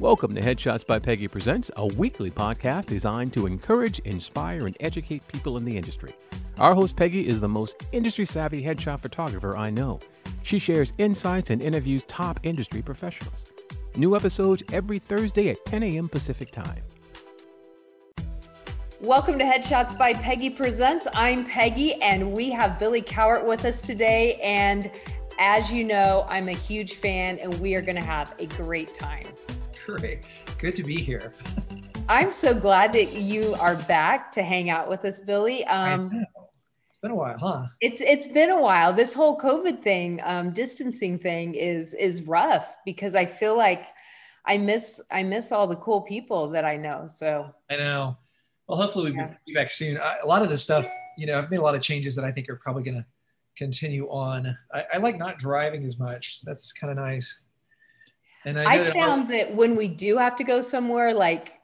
Welcome to Headshots by Peggy Presents, a weekly podcast designed to encourage, inspire, and educate people in the industry. Our host, Peggy, is the most industry savvy headshot photographer I know. She shares insights and interviews top industry professionals. New episodes every Thursday at 10 a.m. Pacific Time. Welcome to Headshots by Peggy Presents. I'm Peggy, and we have Billy Cowart with us today. And as you know, I'm a huge fan, and we are going to have a great time. Great. Good to be here. I'm so glad that you are back to hang out with us, Billy. Um, it's been a while, huh? It's it's been a while. This whole COVID thing, um, distancing thing, is is rough because I feel like I miss I miss all the cool people that I know. So I know. Well, hopefully we'll yeah. be back soon. I, a lot of this stuff, you know, I've made a lot of changes that I think are probably going to continue on. I, I like not driving as much. That's kind of nice. And I, I found our- that when we do have to go somewhere, like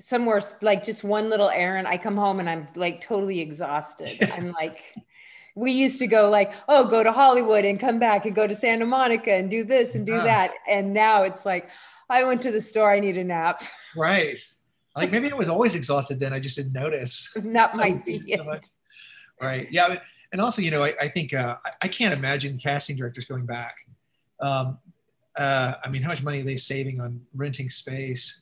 somewhere like just one little errand, I come home and I'm like totally exhausted. I'm like, we used to go like, oh, go to Hollywood and come back and go to Santa Monica and do this and do yeah. that. And now it's like, I went to the store, I need a nap. Right. Like maybe I was always exhausted then. I just didn't notice. That might be so Right. Yeah. And also, you know, I, I think uh, I can't imagine casting directors going back. Um, uh, I mean, how much money are they saving on renting space?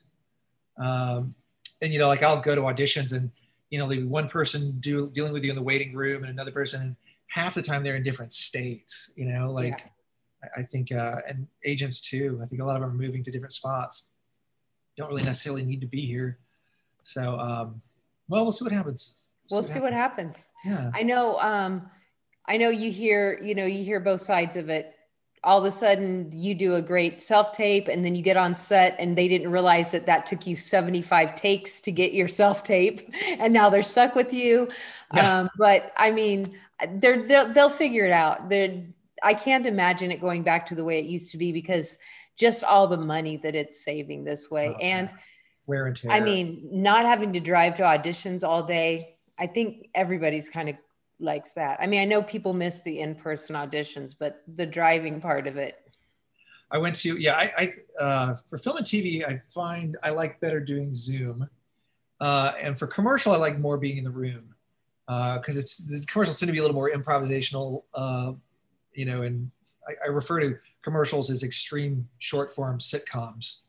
Um, and you know, like I'll go to auditions and you know, leave one person do, dealing with you in the waiting room and another person. And half the time they're in different states. You know, like yeah. I think, uh, and agents too. I think a lot of them are moving to different spots. Don't really necessarily need to be here. So, um, well, we'll see what happens. We'll, we'll see, what, happens. what happens. Yeah. I know. Um, I know you hear, you know, you hear both sides of it all of a sudden you do a great self tape and then you get on set and they didn't realize that that took you 75 takes to get your self tape and now they're stuck with you. Yeah. um, but i mean they're they'll, they'll figure it out. They're i can't imagine it going back to the way it used to be because just all the money that it's saving this way. Oh, and wear and tear. i mean not having to drive to auditions all day i think everybody's kind of likes that. I mean, I know people miss the in-person auditions, but the driving part of it. I went to yeah. I, I uh, for film and TV, I find I like better doing Zoom, uh, and for commercial, I like more being in the room because uh, it's the commercials tend to be a little more improvisational. Uh, you know, and I, I, refer to commercials as extreme short form sitcoms.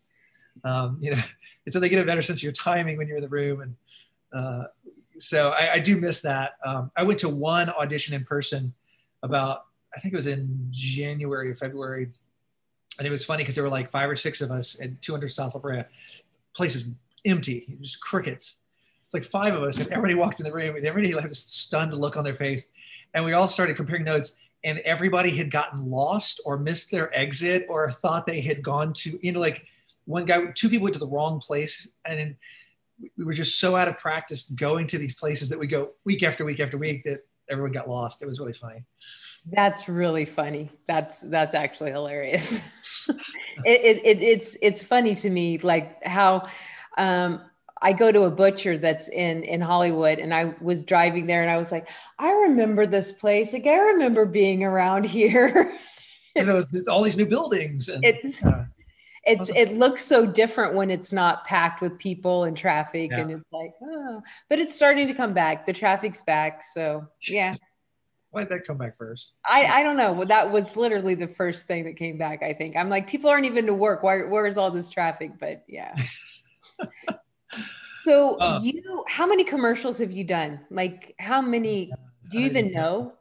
Um, you know, and so they get a better sense of your timing when you're in the room and uh, so I, I, do miss that. Um, I went to one audition in person about, I think it was in January or February. And it was funny because there were like five or six of us at 200 South La Brea. Place is empty, was crickets. It's like five of us, and everybody walked in the room, and everybody had this stunned look on their face. And we all started comparing notes, and everybody had gotten lost or missed their exit or thought they had gone to, you know, like one guy, two people went to the wrong place. And we were just so out of practice going to these places that we go week after week after week that everyone got lost. It was really funny. That's really funny. That's that's actually hilarious. it, it, it's it's funny to me like how um, I go to a butcher that's in in Hollywood, and I was driving there, and I was like, I remember this place. Like I remember being around here. all these new buildings. And, it's uh, it's it looks so different when it's not packed with people and traffic yeah. and it's like oh but it's starting to come back. The traffic's back so yeah. Why did that come back first? I i don't know. Well, that was literally the first thing that came back i think. I'm like people aren't even to work. Why where's all this traffic? But yeah. So uh, you how many commercials have you done? Like how many do you even know?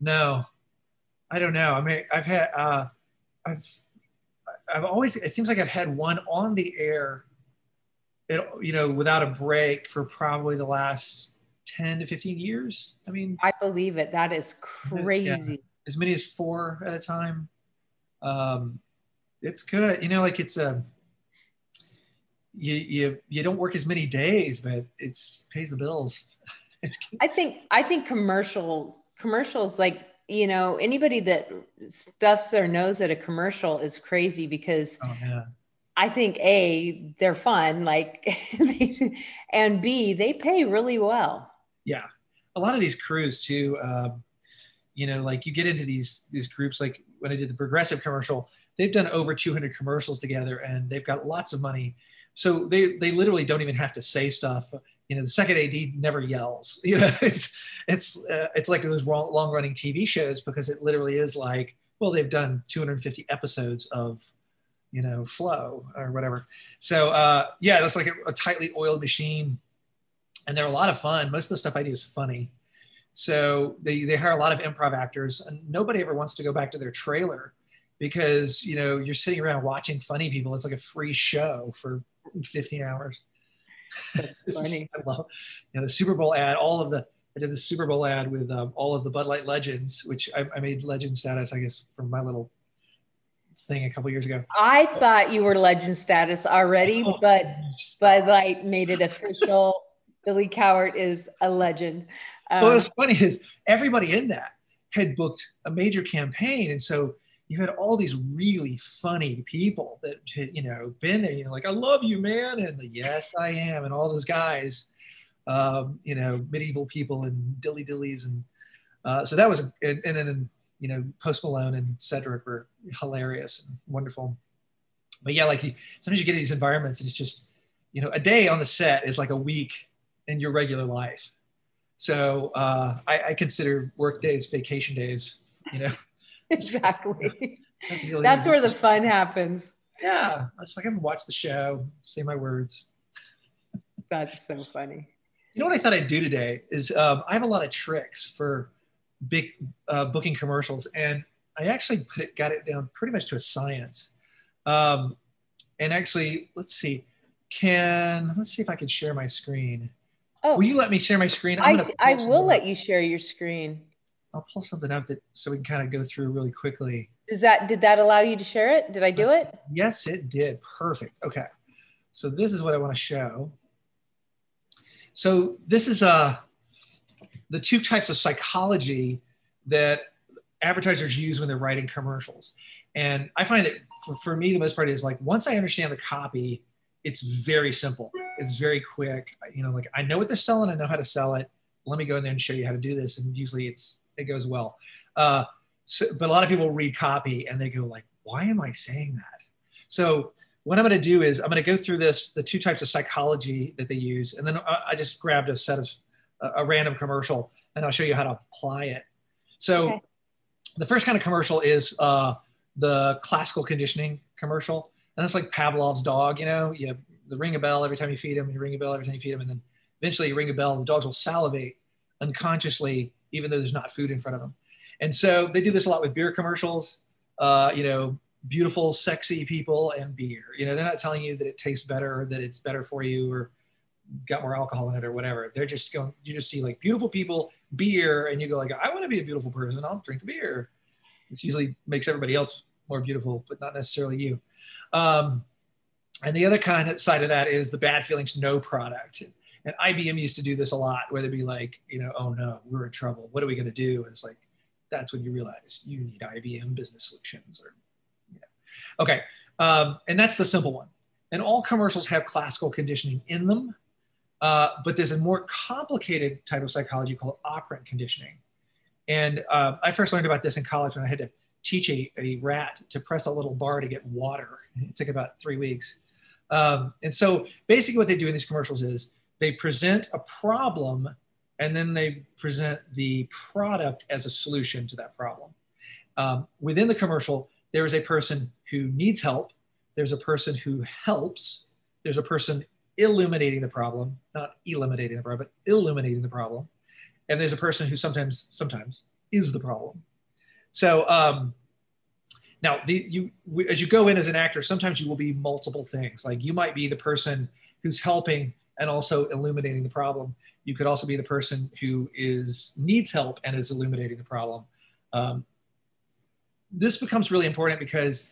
No. I don't know. I mean i've had uh i've I've always it seems like I've had one on the air, it, you know, without a break for probably the last 10 to 15 years. I mean, I believe it. That is crazy. Yeah, as many as four at a time. Um, it's good. You know, like it's a, um, you, you, you don't work as many days, but it's pays the bills. I think, I think commercial commercials like you know, anybody that stuffs their nose at a commercial is crazy because oh, yeah. I think A, they're fun, like, and B, they pay really well. Yeah. A lot of these crews too, um, you know, like you get into these, these groups, like when I did the progressive commercial, they've done over 200 commercials together and they've got lots of money. So they, they literally don't even have to say stuff. You know, the second AD never yells, you know, it's, it's, uh, it's like those long running TV shows because it literally is like, well, they've done 250 episodes of, you know, Flo or whatever. So uh, yeah, it's like a, a tightly oiled machine and they're a lot of fun. Most of the stuff I do is funny. So they, they hire a lot of improv actors and nobody ever wants to go back to their trailer because, you know, you're sitting around watching funny people. It's like a free show for 15 hours. funny. I love, you know, the Super Bowl ad, all of the, I did the Super Bowl ad with um, all of the Bud Light legends, which I, I made legend status, I guess, from my little thing a couple years ago. I thought you were legend status already, oh, but Bud Light made it official. Billy Cowart is a legend. Um, well, what's funny is everybody in that had booked a major campaign, and so you had all these really funny people that had, you know been there. You know, like I love you, man, and the, yes, I am, and all those guys, um, you know, medieval people and dilly dillies, and uh, so that was, and, and then you know, Post Malone and Cedric were hilarious and wonderful. But yeah, like you, sometimes you get in these environments, and it's just, you know, a day on the set is like a week in your regular life. So uh, I, I, consider work days vacation days. You know. exactly. That's, That's where the fun happens. Yeah, I just like I'm watch the show, say my words. That's so funny. You know what I thought I'd do today is um, I have a lot of tricks for big uh, booking commercials, and I actually put it got it down pretty much to a science. Um, and actually, let's see, can let's see if I can share my screen. Oh, will you let me share my screen? I'm I, I will let you share your screen. I'll pull something up that so we can kind of go through really quickly. Does that did that allow you to share it? Did I do it? Yes, it did. Perfect. Okay. So this is what I want to show. So this is uh the two types of psychology that advertisers use when they're writing commercials. And I find that for, for me, the most part is like once I understand the copy, it's very simple it's very quick. You know, like I know what they're selling, I know how to sell it. Let me go in there and show you how to do this. And usually it's it goes well. Uh, so, but a lot of people read copy and they go like, why am I saying that? So what I'm going to do is I'm going to go through this, the two types of psychology that they use, and then I, I just grabbed a set of a, a, random commercial, and I'll show you how to apply it. So okay. the first kind of commercial is uh, the classical conditioning commercial, and that's like Pavlov's dog. You know, you the ring a bell every time you feed them, you ring a bell every time you feed him. and then eventually you ring a bell, the dogs will salivate unconsciously, even though there's not food in front of them. And so they do this a lot with beer commercials. Uh, you know, beautiful, sexy people and beer. You know, they're not telling you that it tastes better or that it's better for you or got more alcohol in it or whatever. They're just going, you just see like beautiful people, beer, and you go like, I want to be a beautiful person. I'll drink beer, which usually makes everybody else more beautiful, but not necessarily you. Um, and the other kind of side of that is the bad feelings no product. And IBM used to do this a lot, where they'd be like, you know, oh no, we're in trouble. What are we going to do? And it's like, that's when you realize you need IBM business solutions or. Okay. Um, and that's the simple one. And all commercials have classical conditioning in them. Uh, but there's a more complicated type of psychology called operant conditioning. And uh, I first learned about this in college when I had to teach a, a rat to press a little bar to get water. It took about three weeks. Um, and so basically what they do in these commercials is they present a problem and then they present the product as a solution to that problem. Um, within the commercial, there is a person who needs help. There's a person who helps. There's a person illuminating the problem, not eliminating the problem, but illuminating the problem. And there's a person who sometimes, sometimes is the problem. So um, now, the, you as you go in as an actor, sometimes you will be multiple things. Like you might be the person who's helping and also illuminating the problem. You could also be the person who is needs help and is illuminating the problem. Um, this becomes really important because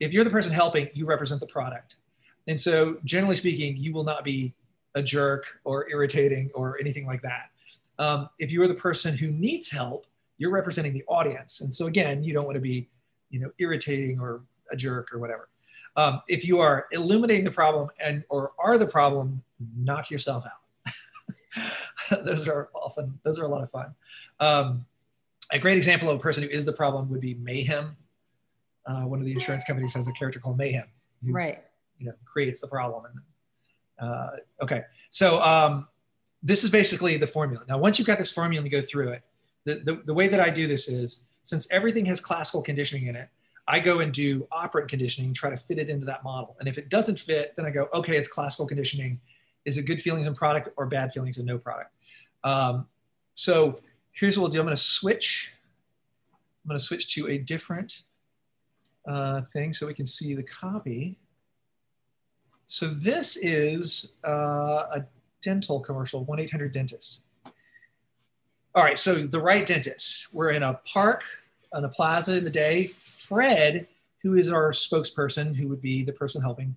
if you're the person helping, you represent the product. And so, generally speaking, you will not be a jerk or irritating or anything like that. Um, if you are the person who needs help, you're representing the audience. And so, again, you don't want to be you know, irritating or a jerk or whatever. Um, if you are illuminating the problem and or are the problem, knock yourself out. those are often those are a lot of fun. Um, a great example of a person who is the problem would be Mayhem. uh, one of the insurance companies has a character called Mayhem, who Right. you know creates the problem. And uh, okay, so um, this is basically the formula. Now, once you've got this formula and you go through it, the, the, the way that I do this is since everything has classical conditioning in it, I go and do operant conditioning, try to fit it into that model. And if it doesn't fit, then I go, okay, it's classical conditioning. Is it good feelings in product or bad feelings in no product? Um, so here's what we'll do. I'm going to switch. I'm going to switch to a different uh, thing so we can see the copy. So this is uh, a dental commercial, 1-800-DENTIST. All right, so the right dentist. We're in a park on a plaza in the day. Fred, who is our spokesperson, who would be the person helping,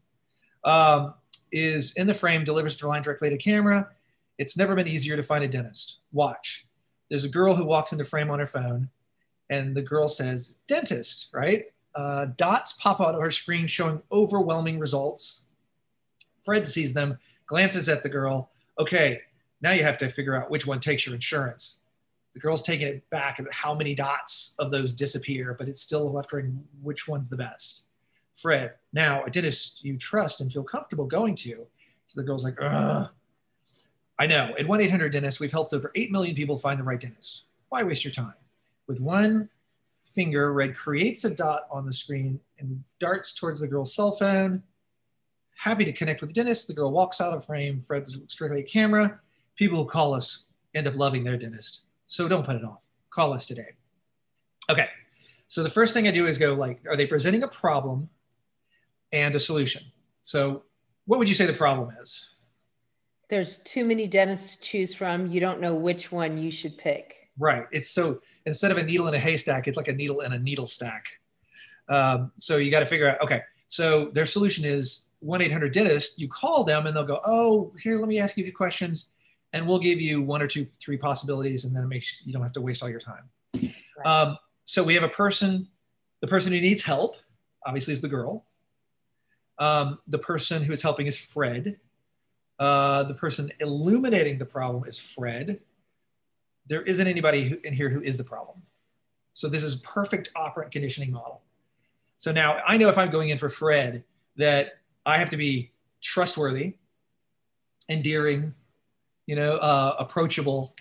um, is in the frame, delivers the line directly to camera. It's never been easier to find a dentist. Watch. There's a girl who walks into frame on her phone, and the girl says, dentist, right? Uh, dots pop out of her screen showing overwhelming results. Fred sees them, glances at the girl. Okay, now you have to figure out which one takes your insurance. The girl's taking it back at how many dots of those disappear, but it's still left wondering which one's the best. Fred, now a dentist you trust and feel comfortable going to. So the girl's like, Ugh. I know. At 1 800 Dentist, we've helped over 8 million people find the right dentist. Why waste your time? With one finger, Fred creates a dot on the screen and darts towards the girl's cell phone. Happy to connect with the dentist. The girl walks out of frame. Fred looks strictly at camera. People who call us end up loving their dentist. So don't put it off. Call us today. Okay. So the first thing I do is go like, are they presenting a problem and a solution? So what would you say the problem is? There's too many dentists to choose from. You don't know which one you should pick. Right. It's so instead of a needle in a haystack, it's like a needle in a needle stack. Um, so you got to figure out, okay, so their solution is 1 800 dentist. You call them and they'll go, oh, here, let me ask you a few questions. And we'll give you one or two, three possibilities, and then it makes you don't have to waste all your time. Right. Um, so we have a person, the person who needs help, obviously, is the girl. Um, the person who is helping is Fred. Uh, the person illuminating the problem is Fred. There isn't anybody who, in here who is the problem. So this is perfect operant conditioning model. So now I know if I'm going in for Fred that I have to be trustworthy, endearing, you know, uh, approachable,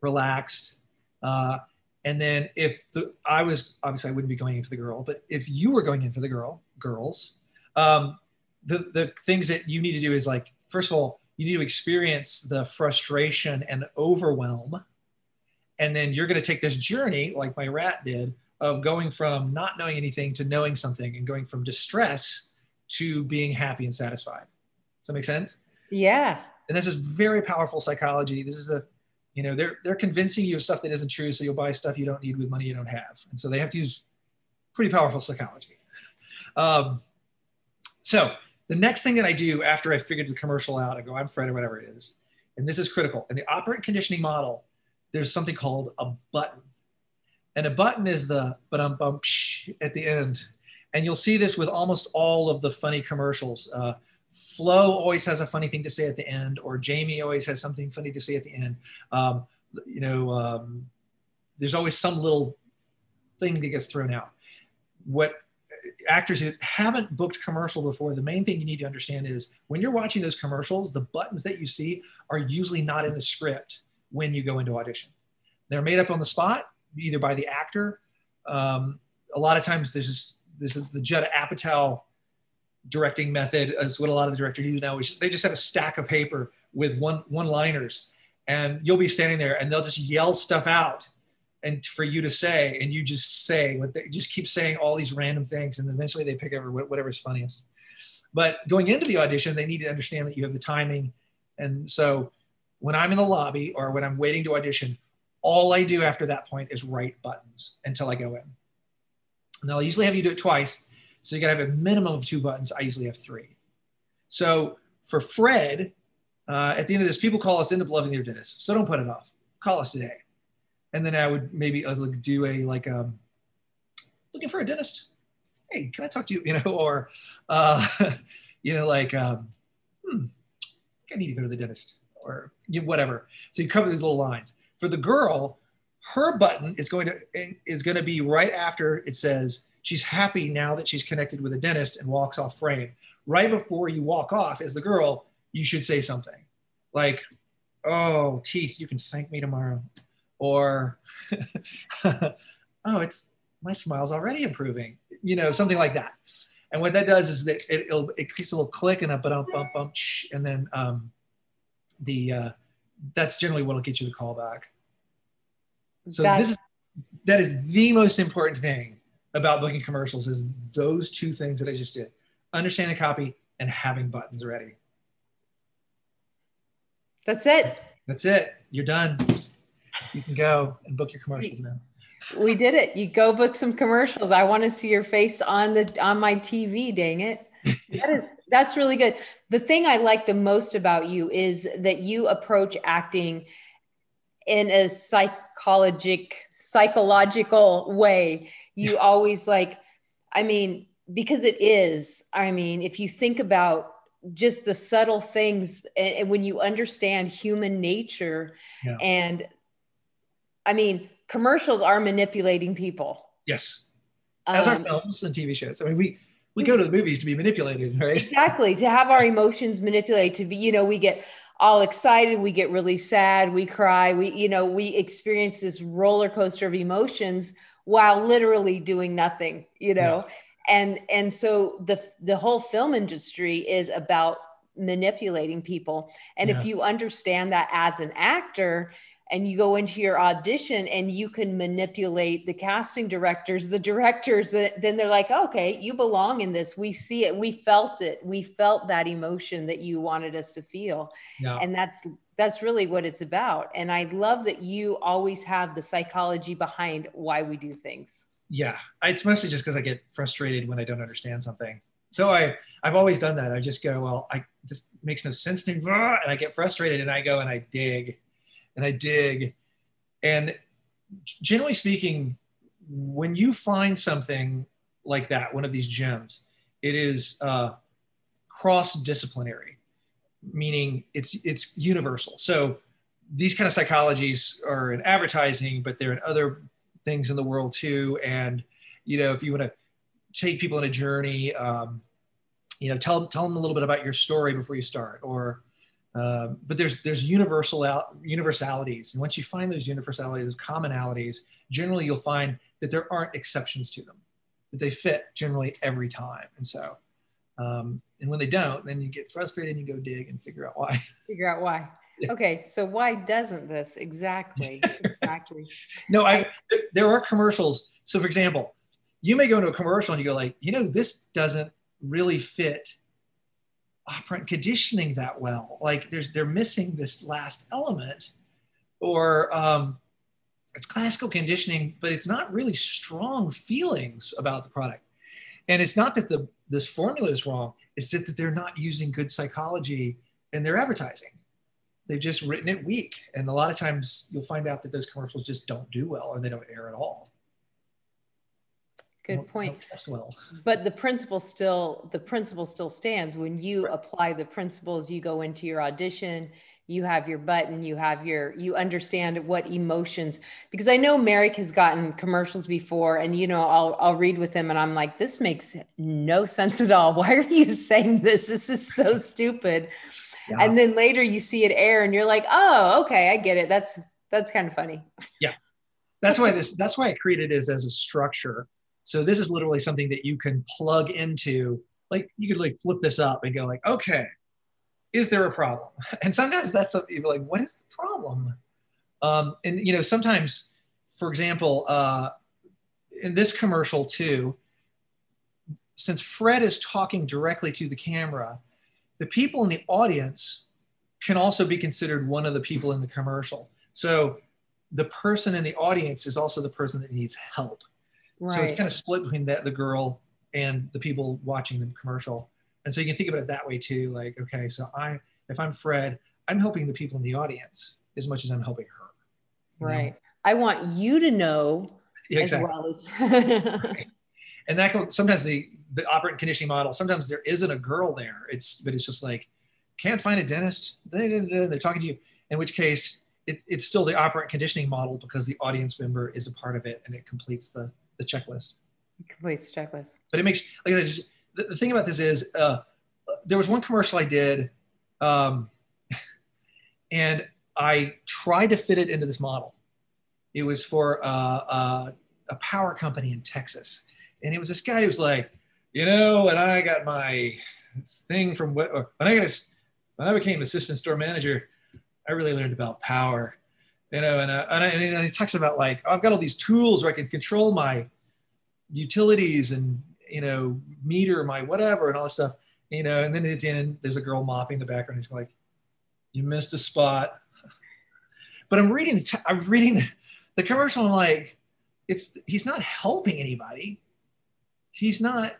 relaxed. Uh, and then if the, I was, obviously I wouldn't be going in for the girl, but if you were going in for the girl, girls, um, the, the things that you need to do is like, first of all, you need to experience the frustration and overwhelm. And then you're going to take this journey, like my rat did, of going from not knowing anything to knowing something and going from distress to being happy and satisfied. Does that make sense? Yeah. And this is very powerful psychology. This is a, you know, they're they're convincing you of stuff that isn't true, so you'll buy stuff you don't need with money you don't have. And so they have to use pretty powerful psychology. Um, so the next thing that I do after I figured the commercial out, I go, I'm Fred or whatever it is. And this is critical. In the operant conditioning model, there's something called a button. And a button is the but um bump at the end. And you'll see this with almost all of the funny commercials. Uh, Flo always has a funny thing to say at the end, or Jamie always has something funny to say at the end. Um, you know, um, there's always some little thing that gets thrown out. What actors who haven't booked commercial before, the main thing you need to understand is when you're watching those commercials, the buttons that you see are usually not in the script when you go into audition. They're made up on the spot, either by the actor. Um, a lot of times there's this, this is the Judd Apatow directing method is what a lot of the directors do now. They just have a stack of paper with one one liners, and you'll be standing there, and they'll just yell stuff out, and for you to say, and you just say what they just keep saying all these random things, and eventually they pick over whatever's funniest. But going into the audition, they need to understand that you have the timing, and so when I'm in the lobby or when I'm waiting to audition, all I do after that point is write buttons until I go in. And they'll usually have you do it twice so you got to have a minimum of two buttons. I usually have three. So for Fred, uh, at the end of this, people call us end up loving their dentist. So don't put it off. Call us today. And then I would maybe I like do a like um, looking for a dentist. Hey, can I talk to you? You know, or uh, you know, like um, hmm, I need to go to the dentist or you know, whatever. So you cover these little lines. For the girl, her button is going to is going to be right after it says she's happy now that she's connected with a dentist and walks off frame. Right before you walk off as the girl, you should say something like, "Oh, teeth, you can thank me tomorrow," or, "Oh, it's my smile's already improving," you know, something like that. And what that does is that it, it'll, it creates a little click and a bump, bump, bump, and then um, the uh, that's generally what'll get you the call back. So that's, this is that is the most important thing about booking commercials is those two things that I just did. Understand the copy and having buttons ready. That's it. That's it. You're done. You can go and book your commercials now. We did it. You go book some commercials. I want to see your face on the on my TV, dang it. That is that's really good. The thing I like the most about you is that you approach acting in a psychologic psychological way you always like i mean because it is i mean if you think about just the subtle things and, when you understand human nature yeah. and i mean commercials are manipulating people. Yes. As um, our films and tv shows. I mean we we go to the movies to be manipulated right? Exactly to have our emotions manipulated to be you know we get all excited we get really sad we cry we you know we experience this roller coaster of emotions while literally doing nothing you know? Yeah. and and so the the whole film industry is about manipulating people. And yeah. if you understand that as an actor and you go into your audition and you can manipulate the casting directors the directors that then they're like okay you belong in this. We see it. We felt it. We felt that emotion that you wanted us to feel. Yeah. and that's that's really what it's about. And i love that you always have the psychology behind why we do things. Yeah. It's mostly just because i get frustrated when i don't understand something. So i i've always done that. I just go well i this makes no sense to me and i get frustrated and i go and i dig and I dig. And generally speaking, when you find something like that, one of these gems, it is uh, cross-disciplinary, meaning it's it's universal. So these kind of psychologies are in advertising, but they're in other things in the world too. And you know, if you want to take people on a journey, um, you know, tell tell them a little bit about your story before you start, or um, but there's there's universal universalities, and once you find those universalities, those commonalities, generally you'll find that there aren't exceptions to them, that they fit generally every time. And so, um, and when they don't, then you get frustrated and you go dig and figure out why. Figure out why. Yeah. Okay, so why doesn't this exactly? Exactly. no, I there are commercials. So, for example, you may go into a commercial and you go like, you know, this doesn't really fit operant conditioning that well. Like there's they're missing this last element, or um, it's classical conditioning, but it's not really strong feelings about the product. And it's not that the this formula is wrong; it's that, that they're not using good psychology in their advertising. They've just written it weak, and a lot of times you'll find out that those commercials just don't do well or they don't air at all. Good point. well. But the principle still, the principle still stands. When you right. apply the principles, you go into your audition, you have your button, you have your, you understand what emotions, because I know Merrick has gotten commercials before and, you know, I'll, I'll read with him and I'm like, this makes no sense at all. Why are you saying this? This is so stupid. Yeah. And then later you see it air and you're like, oh, okay, I get it. That's, that's kind of funny. Yeah. That's why this, that's why I created it as, as a structure so this is literally something that you can plug into. Like you could like flip this up and go like, okay, is there a problem? And sometimes that's the, you're like, what is the problem? Um, and you know, sometimes, for example, uh, in this commercial too, since Fred is talking directly to the camera, the people in the audience can also be considered one of the people in the commercial. So the person in the audience is also the person that needs help. Right. So it's kind of split between that the girl and the people watching the commercial. And so you can think about it that way too. Like, okay, so I if I'm Fred, I'm helping the people in the audience as much as I'm helping her. Right. Know? I want you to know yeah, exactly. as well as right. and that goes, sometimes the the operant conditioning model, sometimes there isn't a girl there. It's but it's just like, can't find a dentist. They're talking to you. In which case it, it's still the operant conditioning model because the audience member is a part of it and it completes the, the checklist. Completes the checklist. But it makes, like I just, the, the thing about this is uh, there was one commercial I did um, and I tried to fit it into this model. It was for uh, uh, a power company in Texas. And it was this guy who was like, you know, and I got my thing from what, when I got, a, when I became assistant store manager, I really learned about power, you know, and, uh, and, and he talks about like, oh, I've got all these tools where I can control my utilities and, you know, meter my whatever and all this stuff, you know, and then at the end, there's a girl mopping the background. He's like, you missed a spot. but I'm reading, the t- I'm reading the, the commercial. I'm like, it's, he's not helping anybody. He's not,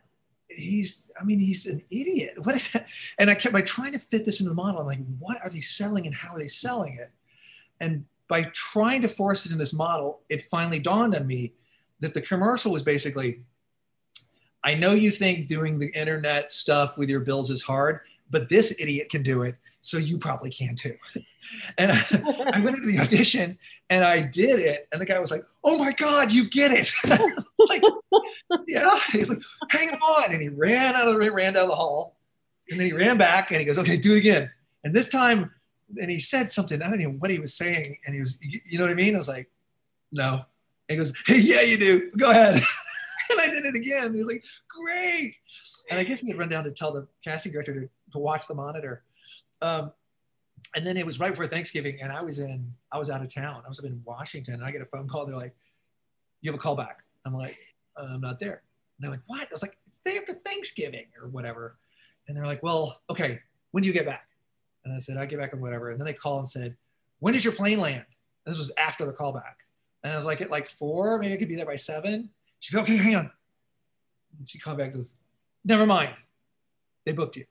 he's i mean he's an idiot what is that and i kept by trying to fit this into the model i'm like what are they selling and how are they selling it and by trying to force it in this model it finally dawned on me that the commercial was basically i know you think doing the internet stuff with your bills is hard but this idiot can do it so you probably can too and I, I went into the audition and I did it. And the guy was like, "Oh my God, you get it!" like, yeah. He's like, "Hang on!" And he ran out of the ran down the hall, and then he ran back and he goes, "Okay, do it again." And this time, and he said something. I don't know what he was saying, and he was, you know what I mean? I was like, "No." And he goes, "Hey, yeah, you do. Go ahead." and I did it again. He was like, "Great!" And I guess he had run down to tell the casting director to, to watch the monitor. Um, and then it was right before Thanksgiving, and I was in, I was out of town. I was up in Washington, and I get a phone call. They're like, "You have a call back." I'm like, uh, "I'm not there." And they're like, "What?" I was like, "It's day after Thanksgiving or whatever." And they're like, "Well, okay, when do you get back?" And I said, "I get back on whatever." And then they call and said, "When does your plane land?" And this was after the callback, and I was like, "At like four, maybe I could be there by seven. She goes, "Okay, hang on." And she called back to us. Never mind. They booked you.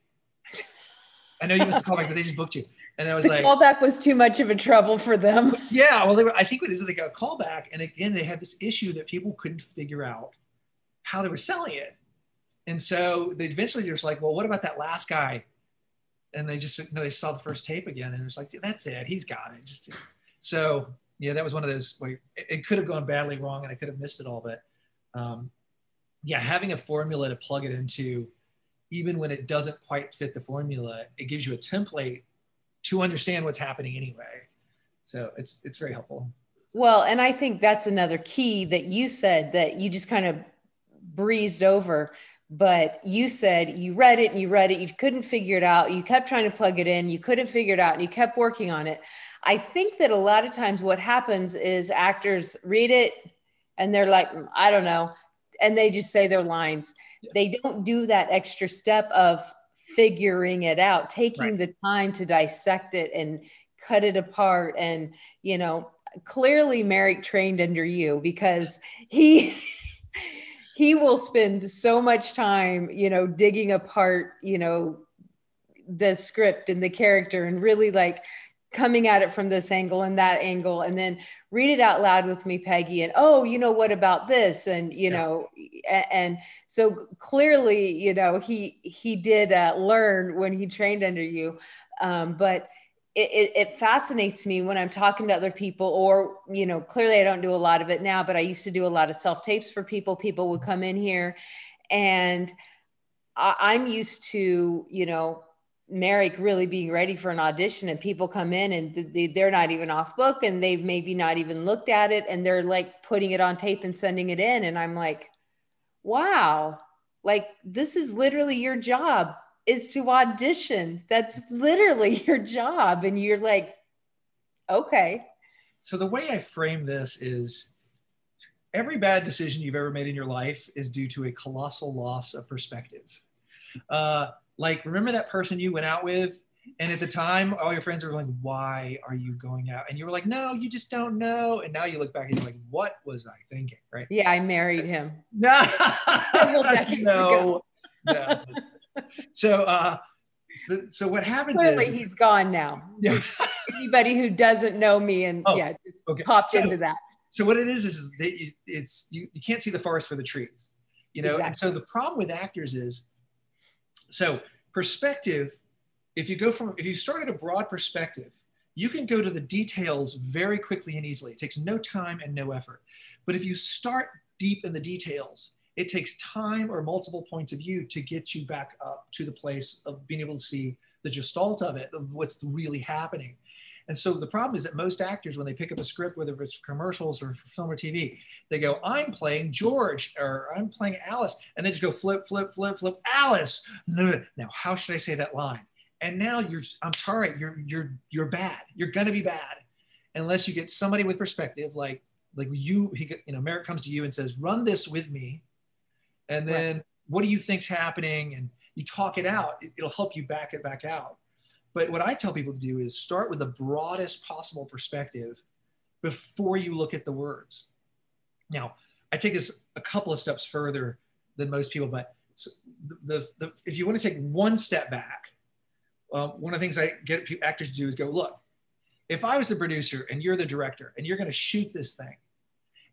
I know you missed the callback, but they just booked you. And I was the like, callback was too much of a trouble for them. Yeah, well, they were, I think what it is they got a callback, and again, they had this issue that people couldn't figure out how they were selling it, and so they eventually just like, well, what about that last guy? And they just you know, they saw the first tape again, and it was like, that's it, he's got it. Just so yeah, that was one of those where it, it could have gone badly wrong, and I could have missed it all, but um, yeah, having a formula to plug it into, even when it doesn't quite fit the formula, it gives you a template to understand what's happening anyway. So it's it's very helpful. Well, and I think that's another key that you said that you just kind of breezed over. But you said you read it and you read it, you couldn't figure it out. You kept trying to plug it in, you couldn't figure it out, and you kept working on it. I think that a lot of times what happens is actors read it and they're like, mm, I don't know. And they just say their lines. Yeah. They don't do that extra step of figuring it out, taking right. the time to dissect it and cut it apart. And, you know, clearly Merrick trained under you because he. he will spend so much time you know digging apart you know the script and the character and really like coming at it from this angle and that angle and then read it out loud with me peggy and oh you know what about this and you yeah. know and, so clearly you know he he did uh, learn when he trained under you um, but it, it, it, fascinates me when i'm talking to other people or you know clearly i don't do a lot of it now but i used to do a lot of self tapes for people. People would come in here and I, i'm used to you know Merrick really being ready for an audition and people come in and they're not even off book and they've maybe not even looked at it and they're like putting it on tape and sending it in. And I'm like wow like this is literally your job is to audition that's literally your job and you're like okay so the way I frame this is every bad decision you've ever made in your life is due to a colossal loss of perspective uh, like, remember that person you went out with? And at the time, all your friends were like, why are you going out? And you were like, no, you just don't know. And now you look back and you're like, what was I thinking? Right. Yeah, I married him. no. no. no. So, uh, so, so what happens Clearly is he's gone now. Yeah. Anybody who doesn't know me and oh, yeah, just okay. popped so, into that. So what it is is, is they, it's you, you can't see the forest for the trees, you know. Exactly. And so the problem with actors is so perspective, if you go from if you start at a broad perspective, you can go to the details very quickly and easily. It takes no time and no effort. But if you start deep in the details, it takes time or multiple points of view to get you back up to the place of being able to see the gestalt of it, of what's really happening. And so the problem is that most actors, when they pick up a script, whether it's commercials or for film or TV, they go, I'm playing George or I'm playing Alice. And they just go flip, flip, flip, flip, Alice. Now, how should I say that line? And now you're, I'm sorry, you're, you're, you're bad. You're going to be bad unless you get somebody with perspective, like, like you, he, you know, Merrick comes to you and says, run this with me. And then right. what do you think's happening? And you talk it out. It, it'll help you back it back out. But what I tell people to do is start with the broadest possible perspective before you look at the words. Now, I take this a couple of steps further than most people, but the, the, the if you want to take one step back, uh, one of the things I get actors to do is go, look, if I was the producer and you're the director and you're going to shoot this thing,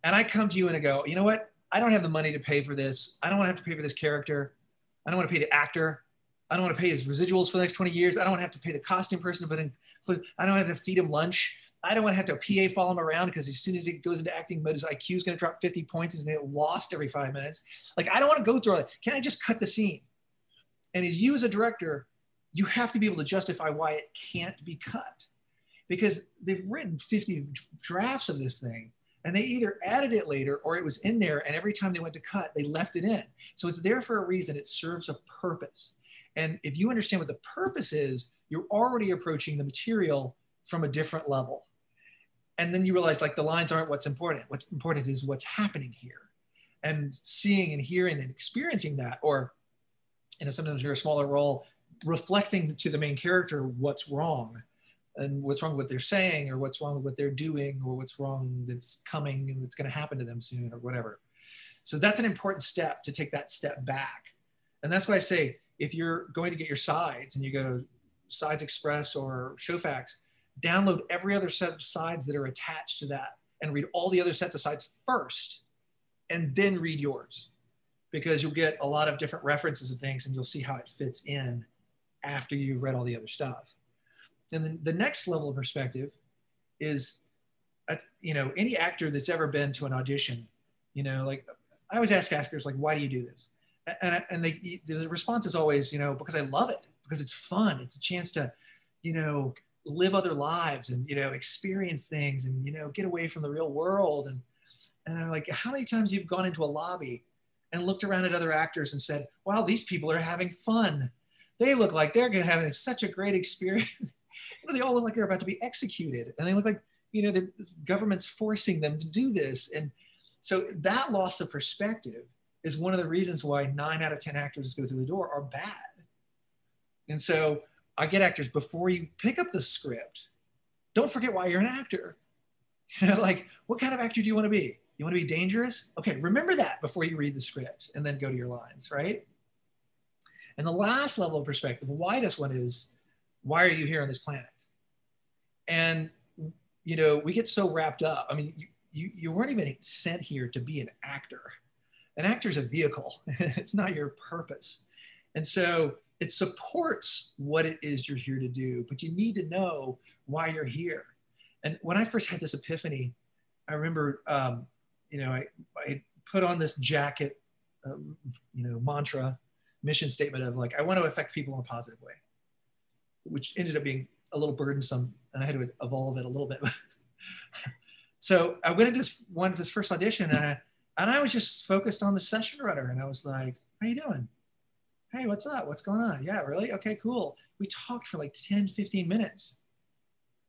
and I come to you and I go, you know what? I don't have the money to pay for this. I don't want to have to pay for this character. I don't want to pay the actor. I don't want to pay his residuals for the next 20 years. I don't want to have to pay the costume person, but I don't have to feed him lunch. I don't want to have to PA follow him around because as soon as he goes into acting mode, his IQ is going to drop 50 points. He's going to get lost every five minutes. Like, I don't want to go through all that. Can I just cut the scene? And as you as a director, you have to be able to justify why it can't be cut because they've written 50 drafts of this thing and they either added it later or it was in there and every time they went to cut they left it in so it's there for a reason it serves a purpose and if you understand what the purpose is, you're already approaching the material from a different level. And then you realize like the lines aren't what's important. What's important is what's happening here. And seeing and hearing and experiencing that, or you know, sometimes you're a smaller role, reflecting to the main character what's wrong and what's wrong with what they're saying or what's wrong with what they're doing or what's wrong that's coming and that's going to happen to them soon or whatever. So that's an important step to take that step back. And that's why I say if you're going to get your sides and you go to Sides Express or Showfax, download every other set of sides that are attached to that and read all the other sets of sides first and then read yours because you'll get a lot of different references of things and you'll see how it fits in after you've read all the other stuff. And then the next level of perspective is, uh, you know, any actor that's ever been to an audition, you know, like I always ask actors, like, why do you do this? and, and they, the response is always, you know, because I love it, because it's fun. It's a chance to, you know, live other lives and, you know, experience things and, you know, get away from the real world. And, and I'm like, how many times you've gone into a lobby and looked around at other actors and said, wow, these people are having fun. They look like they're going to have such a great experience. Know, they all look like they're about to be executed. And they look like, you know, the government's forcing them to do this. And so that loss of perspective is one of the reasons why nine out of 10 actors go through the door are bad. And so I get actors before you pick up the script, don't forget why you're an actor. You know, like what kind of actor do you want to be? You want to be dangerous? Okay, remember that before you read the script and then go to your lines, right? And the last level of perspective, the widest one is why are you here on this planet? And you know, we get so wrapped up. I mean, you, you, you weren't even sent here to be an actor. An actor is a vehicle. It's not your purpose. And so it supports what it is you're here to do but you need to know why you're here. And when i first had this epiphany i remember um, you know I, I put on this jacket um, you know mantra mission statement of like i want to affect people in a positive way which ended up being a little burdensome and i had to evolve it a little bit so i went into this one of this first audition and I, and I was just focused on the session runner. And I was like, how you doing? Hey, what's up? What's going on? Yeah, really? Okay, cool. We talked for like 10, 15 minutes.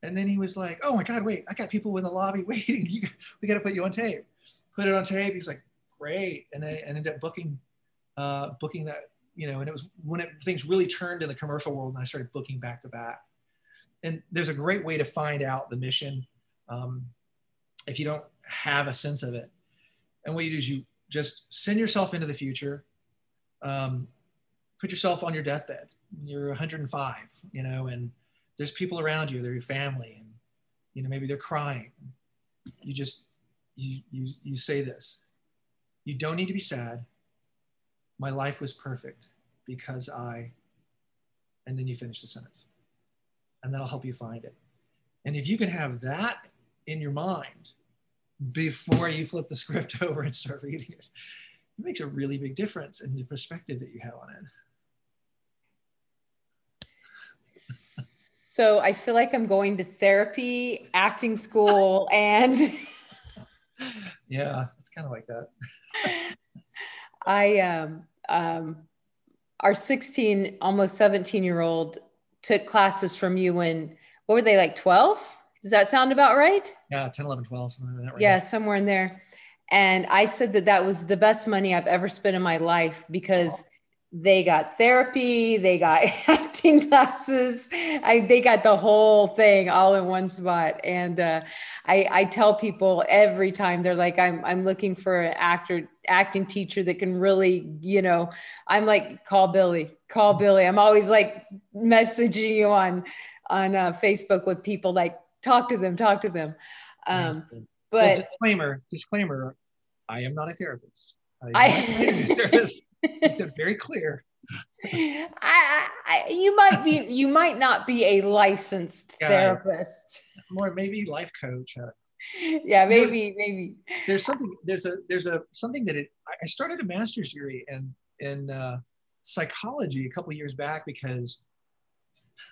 And then he was like, oh my God, wait, I got people in the lobby waiting. we got to put you on tape. Put it on tape. He's like, great. And I, ended up booking, uh, booking that, you know, and it was when it, things really turned in the commercial world and I started booking back to back. And there's a great way to find out the mission um, if you don't have a sense of it and what you do is you just send yourself into the future, um, put yourself on your deathbed. You're 105, you know, and there's people around you, they're your family, and you know maybe they're crying. You just you you you say this. You don't need to be sad. My life was perfect because I, and then you finish the sentence, and then I'll help you find it. And if you can have that in your mind before you flip the script over and start reading it, it makes a really big difference in the perspective that you have on it. So I feel like I'm going to therapy, acting school, and yeah, it's kind of like that. I um um our 16, almost 17 year old took classes from you when what were they like 12? Does that sound about right? Yeah, 10, 11, 12, something like that. Right yeah, now. somewhere in there. And I said that that was the best money I've ever spent in my life because oh they got therapy, they got acting classes, I, they got the whole thing all in one spot. And uh, I, I tell people every time they're like, I'm, I'm looking for an actor, acting teacher that can really, you know, I'm like, call Billy, call Billy. I'm always like messaging you on, on uh, Facebook with people like, talk to them, talk to them. Um, but well, disclaimer, disclaimer, I am not a therapist. I, I very clear. I, I, you might be, you might not be a licensed therapist. More maybe life coach. Uh, yeah, maybe, maybe. There's something. There's a there's a something that it. I started a master's degree in in uh, psychology a couple years back because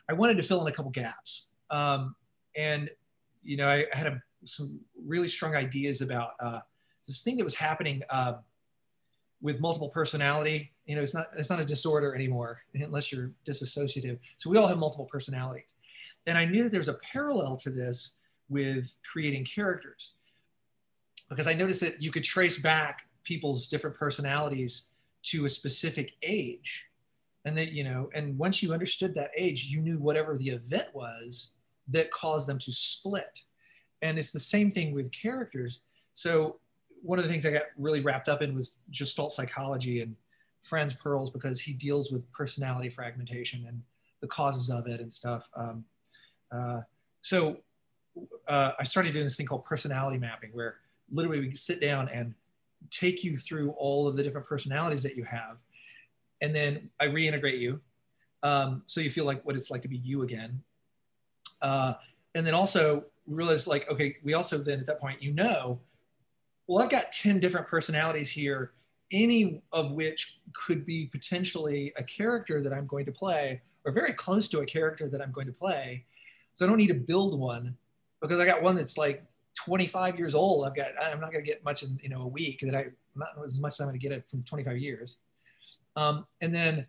I wanted to fill in a couple gaps. Um, and you know, I had a, some really strong ideas about uh, this thing that was happening. Uh, with multiple personality you know it's not it's not a disorder anymore unless you're disassociative so we all have multiple personalities and i knew that there was a parallel to this with creating characters. Because i noticed that you could trace back people's different personalities to a specific age. And that you know and once you understood that age you knew whatever the event was that caused them to split. And it's the same thing with characters. So one of the things I got really wrapped up in was Gestalt psychology and Franz Perls because he deals with personality fragmentation and the causes of it and stuff. Um, uh, so uh, I started doing this thing called personality mapping, where literally we sit down and take you through all of the different personalities that you have, and then I reintegrate you, um, so you feel like what it's like to be you again. Uh, and then also realize like, okay, we also then at that point you know well, I've got 10 different personalities here, any of which could be potentially a character that I'm going to play or very close to a character that I'm going to play. So I don't need to build one because I got one that's like 25 years old. I've got, I'm not going to get much in, you know, a week that I, not as much as I'm going to get it from 25 years. Um, and then,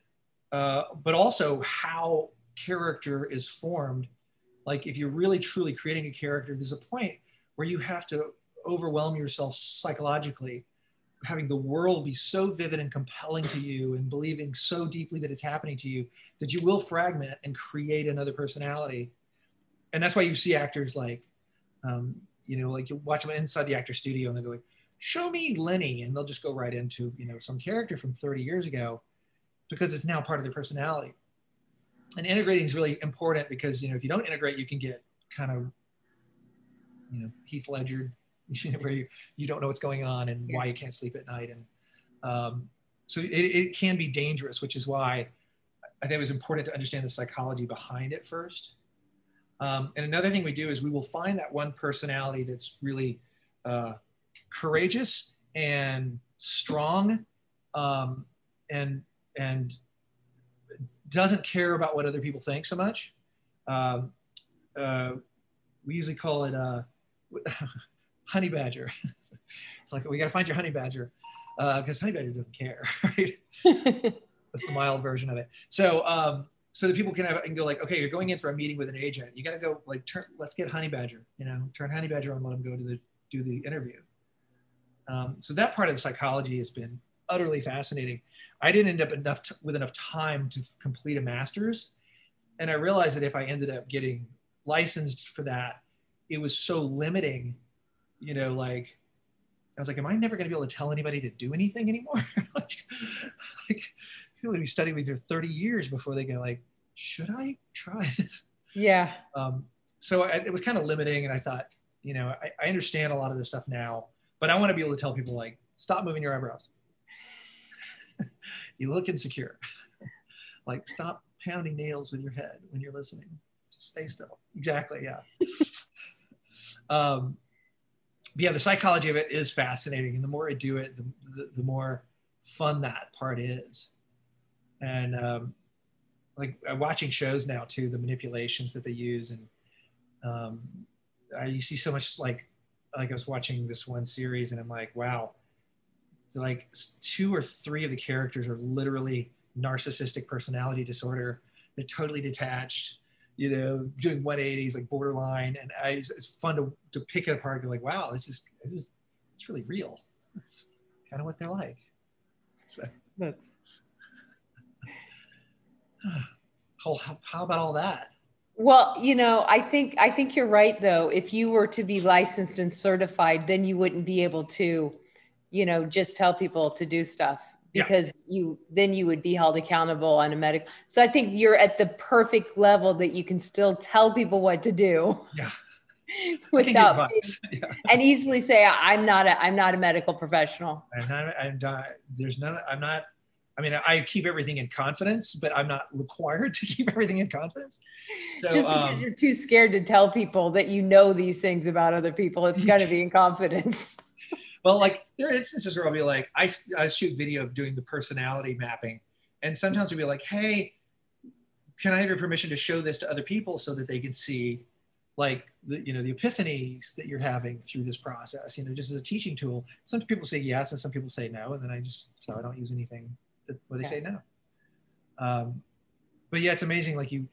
uh, but also how character is formed. Like if you're really truly creating a character, there's a point where you have to overwhelm yourself psychologically having the world be so vivid and compelling to you and believing so deeply that it's happening to you that you will fragment and create another personality and that's why you see actors like um, you know like you watch them inside the actor studio and they go, going show me lenny and they'll just go right into you know some character from 30 years ago because it's now part of their personality and integrating is really important because you know if you don't integrate you can get kind of you know heath ledger where you, you don't know what's going on and yeah. why you can't sleep at night. And um, so it, it can be dangerous, which is why I think it was important to understand the psychology behind it first. Um, and another thing we do is we will find that one personality that's really uh, courageous and strong um, and and doesn't care about what other people think so much. Um, uh, we usually call it uh, honey badger. it's like we got to find your honey badger because uh, honey badger doesn't care, right? That's the mild version of it. So um, so that people can have and go like, okay, you're going in for a meeting with an agent. You got to go like turn. Let's get honey badger. You know, turn honey badger on. Let him go to the do the interview. Um, so that part of the psychology has been utterly fascinating. I didn't end up enough t- with enough time to f- complete a master's, and I realized that if I ended up getting licensed for that, it was so limiting you know, like I was like, am I never going to be able to tell anybody to do anything anymore? like, like people would be studying with you 30 years before they go like, should I try this? Yeah. Um, so I, it was kind of limiting. And I thought, you know, I, I understand a lot of this stuff now, but I want to be able to tell people like, stop moving your eyebrows. you look insecure. like stop pounding nails with your head when you're listening. just stay still. Exactly. Yeah. um, yeah, the psychology of it is fascinating, and the more I do it, the, the, the more fun that part is. And um, like watching shows now too, the manipulations that they use, and um, I you see so much like like I was watching this one series, and I'm like, wow, like two or three of the characters are literally narcissistic personality disorder. They're totally detached, you know, doing 180s, like borderline. And I, it's, fun to, to pick it apart. Be like, wow, this is this is it's really real. That's kind of what they're like. So. That's how, how about all that? Well, you know, I think I think you're right though. If you were to be licensed and certified, then you wouldn't be able to, you know, just tell people to do stuff because yeah. you then you would be held accountable on a medical. So I think you're at the perfect level that you can still tell people what to do. Yeah. without being, yeah. and easily say I'm not a I'm not a medical professional. I'm not I'm not there's none I'm not I mean, I keep everything in confidence, but I'm not required to keep everything in confidence. So, Just because um, you're too scared to tell people that you know these things about other people, it's got to be in confidence. well, like there are instances where I'll be like, I, I shoot video of doing the personality mapping, and sometimes we will be like, hey, can I have your permission to show this to other people so that they can see like the you know the epiphanies that you're having through this process you know just as a teaching tool some people say yes and some people say no and then i just so i don't use anything what they say now. Um, but yeah, it's amazing. Like you,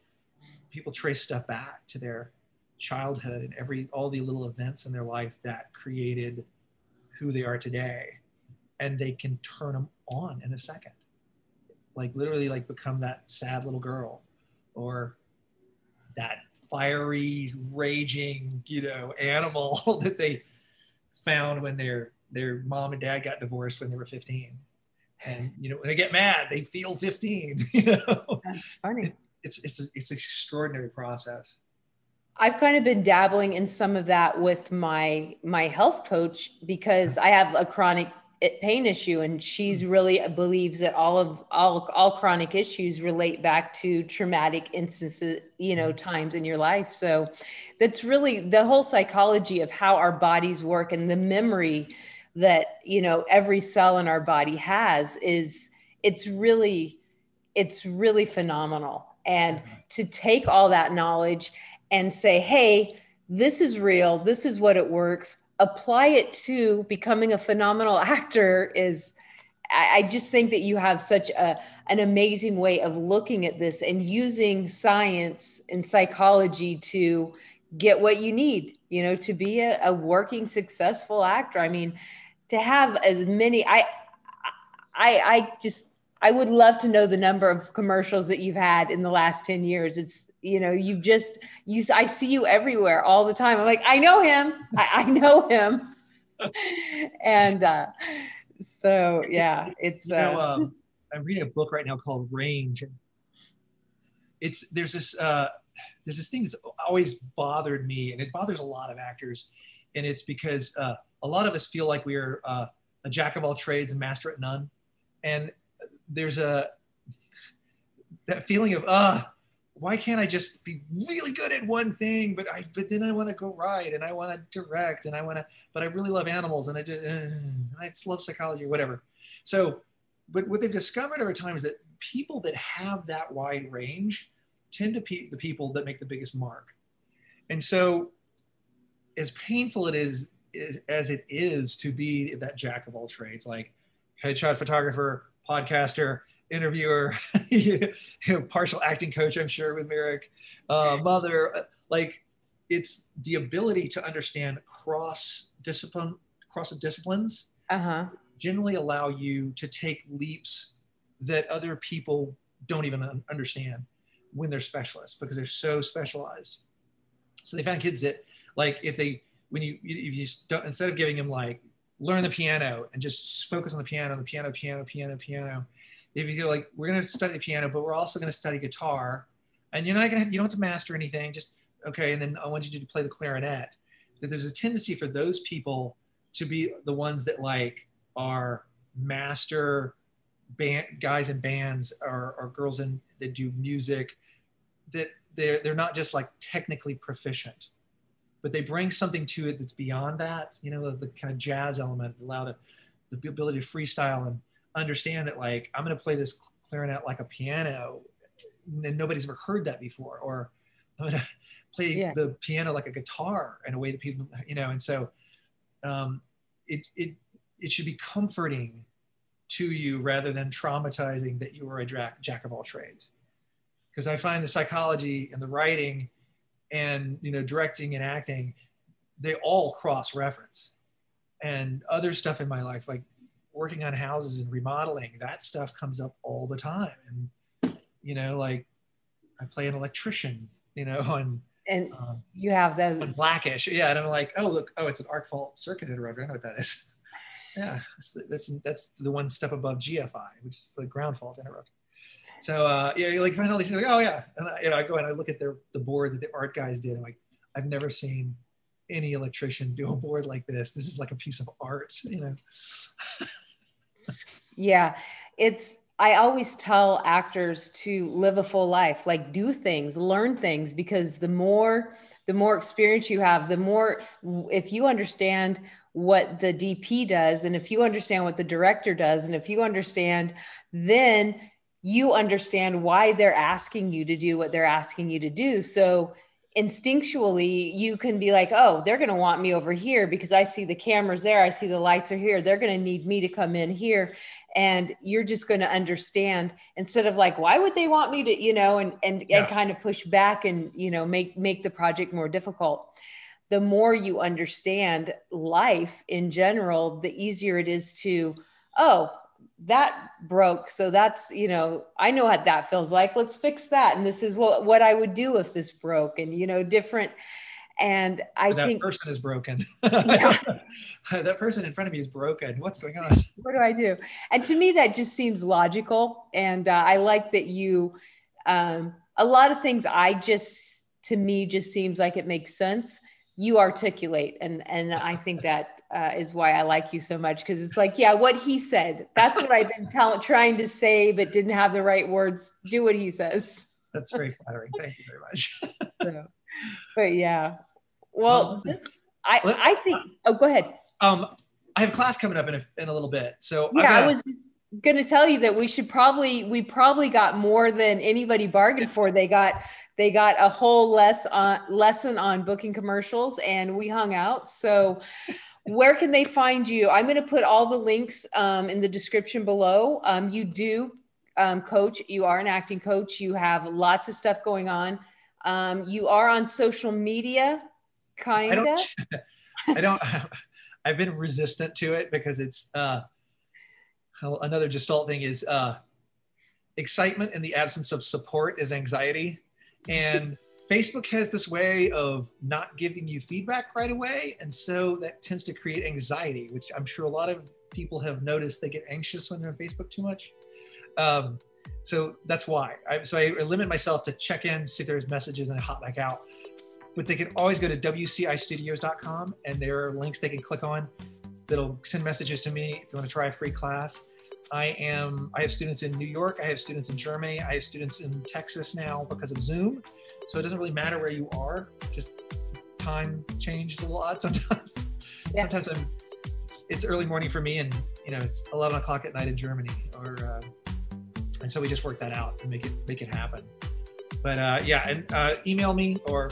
people trace stuff back to their childhood and every all the little events in their life that created who they are today, and they can turn them on in a second. Like literally, like become that sad little girl, or that fiery, raging, you know, animal that they found when their their mom and dad got divorced when they were 15 and you know when they get mad they feel 15 you know that's funny it's it's it's an extraordinary process i've kind of been dabbling in some of that with my my health coach because i have a chronic pain issue and she's mm-hmm. really believes that all of all all chronic issues relate back to traumatic instances you know mm-hmm. times in your life so that's really the whole psychology of how our bodies work and the memory that you know every cell in our body has is it's really it's really phenomenal. And mm-hmm. to take all that knowledge and say hey this is real. This is what it works. Apply it to becoming a phenomenal actor is I, I just think that you have such a an amazing way of looking at this and using science and psychology to get what you need you know to be a, a working successful actor. I mean to have as many i i i just i would love to know the number of commercials that you've had in the last 10 years. It's you know you just you i see you everywhere all the time. I'm like i know him. I, I know him. And uh so yeah it's you know, uh, um, i'm reading a book right now called range. It's there's this uh there's this thing that's always bothered me and it bothers a lot of actors and it's because uh a lot of us feel like we are uh, a jack of all trades and master at none. And there's a that feeling of uh why can't I just be really good at one thing, but I but then I want to go write and I want to direct and I want to, but I really love animals and I just uh, I just love psychology whatever. So, but what they've discovered over time is that people that have that wide range tend to be the people that make the biggest mark. And so, as painful it is is, as it is to be that jack of all trades, like headshot photographer, podcaster, interviewer, you know, partial acting coach, I'm sure with Merrick, uh, mother, uh, like it's the ability to understand cross discipline, cross disciplines uh-huh. generally allow you to take leaps that other people don't even understand when they're specialists because they're so specialized. So they found kids that like if they when you if you don't instead of giving them like learn the piano and just focus on the piano, the piano, piano, piano, piano. If you go like we're gonna study the piano, but we're also gonna study guitar, and you're not gonna have, you don't have to master anything. Just okay, and then I want you to play the clarinet. That there's a tendency for those people to be the ones that like are master band guys in bands or, or girls in that do music that they're they're not just like technically proficient, but they bring something to it that's beyond that. You know, the, the kind of jazz element, the, the ability to freestyle and understand that like I'm going to play this clarinet like a piano, and nobody's ever heard that before, or I'm going to play yeah. the piano like a guitar in a way that people, you know, and so um, it it it should be comforting to you rather than traumatizing that you are a jack, jack of all trades because I find the psychology and the writing and you know directing and acting they all cross reference. And other stuff in my life like working on houses and remodeling that stuff comes up all the time. And you know like I play an electrician you know and and um, you have those blackish. Yeah and I'm like oh look oh it's an arc fault circuit interrupter I know what that is. Yeah that's that's, that's the one step above GFI which is the ground fault interrupter so uh, yeah, you like find all these like, oh yeah, and I, you know, I go and I look at their the board that the art guys did. I'm like, I've never seen any electrician do a board like this. This is like a piece of art, you know. yeah, it's. I always tell actors to live a full life, like do things, learn things, because the more the more experience you have, the more if you understand what the DP does, and if you understand what the director does, and if you understand, then you understand why they're asking you to do what they're asking you to do. So instinctually, you can be like, oh, they're going to want me over here because I see the cameras there. I see the lights are here. They're going to need me to come in here. And you're just going to understand instead of like, why would they want me to, you know, and, and, yeah. and kind of push back and, you know, make, make the project more difficult. The more you understand life in general, the easier it is to, oh, that broke. So that's you know i know what that feels like. Let's fix that. And this is what what i would do if this broke and you know different. And i think that think person is broken. Yeah. that person in front of me is broken. What's going on? What do i do? And to me that just seems logical. And uh, i like that you um, a lot of things i just to me just seems like it makes sense. You articulate. And and i think that uh, is why I like you so much because it's like, yeah, what he said. That's what I've been tell- trying to say, but didn't have the right words. Do what he says. That's very flattering. Thank you very much. so, but yeah, well, well this, I let, I think. Oh, go ahead. Um, I have class coming up in a, in a little bit, so yeah, gotta, I was just to tell you that we should probably we probably got more than anybody bargained for. They got they got a whole less on lesson on booking commercials, and we hung out. So where can they find you? I'm going to put all the links um, in the description below. Um, you do um, coach, you are an acting coach, you have lots of stuff going on. Um, you are on social media, kind of. I don't, I've been resistant to it because it's uh, another gestalt thing is uh, excitement in the absence of support is anxiety. And Facebook has this way of not giving you feedback right away. And so that tends to create anxiety, which I'm sure a lot of people have noticed they get anxious when they're on Facebook too much. Um, so that's why. I, so I limit myself to check in, see if there's messages, and I hop back out. But they can always go to wcistudios.com and there are links they can click on that'll send messages to me if you want to try a free class. I am. I have students in New York. I have students in Germany. I have students in Texas now because of Zoom. So it doesn't really matter where you are. Just time changes a lot sometimes. Yeah. Sometimes I'm. It's, it's, early morning for me, and you know it's 11 o'clock at night in Germany, or uh, and so we just work that out and make it make it happen. But uh, yeah, and uh, email me or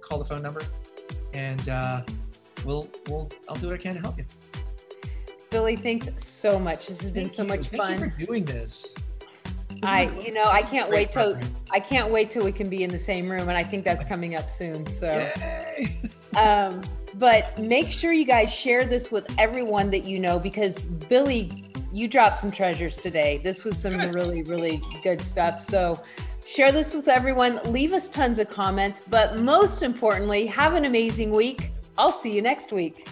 call the phone number, and uh, we'll we'll I'll do what I can to help you. Billy, thanks so much. This has Thank been so you. much Thank fun. You for doing this. I, you know, I can't wait till I can't wait till we can be in the same room, and I think that's coming up soon. So, um, but make sure you guys share this with everyone that you know because Billy, you dropped some treasures today. This was some really, really good stuff. So, share this with everyone. Leave us tons of comments, but most importantly, have an amazing week. I'll see you next week.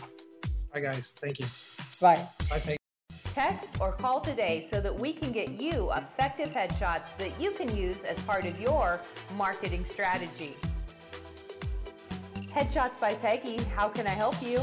Bye, guys. Thank you. Bye. Bye. Text or call today so that we can get you effective headshots that you can use as part of your marketing strategy. Headshots by Peggy, how can I help you?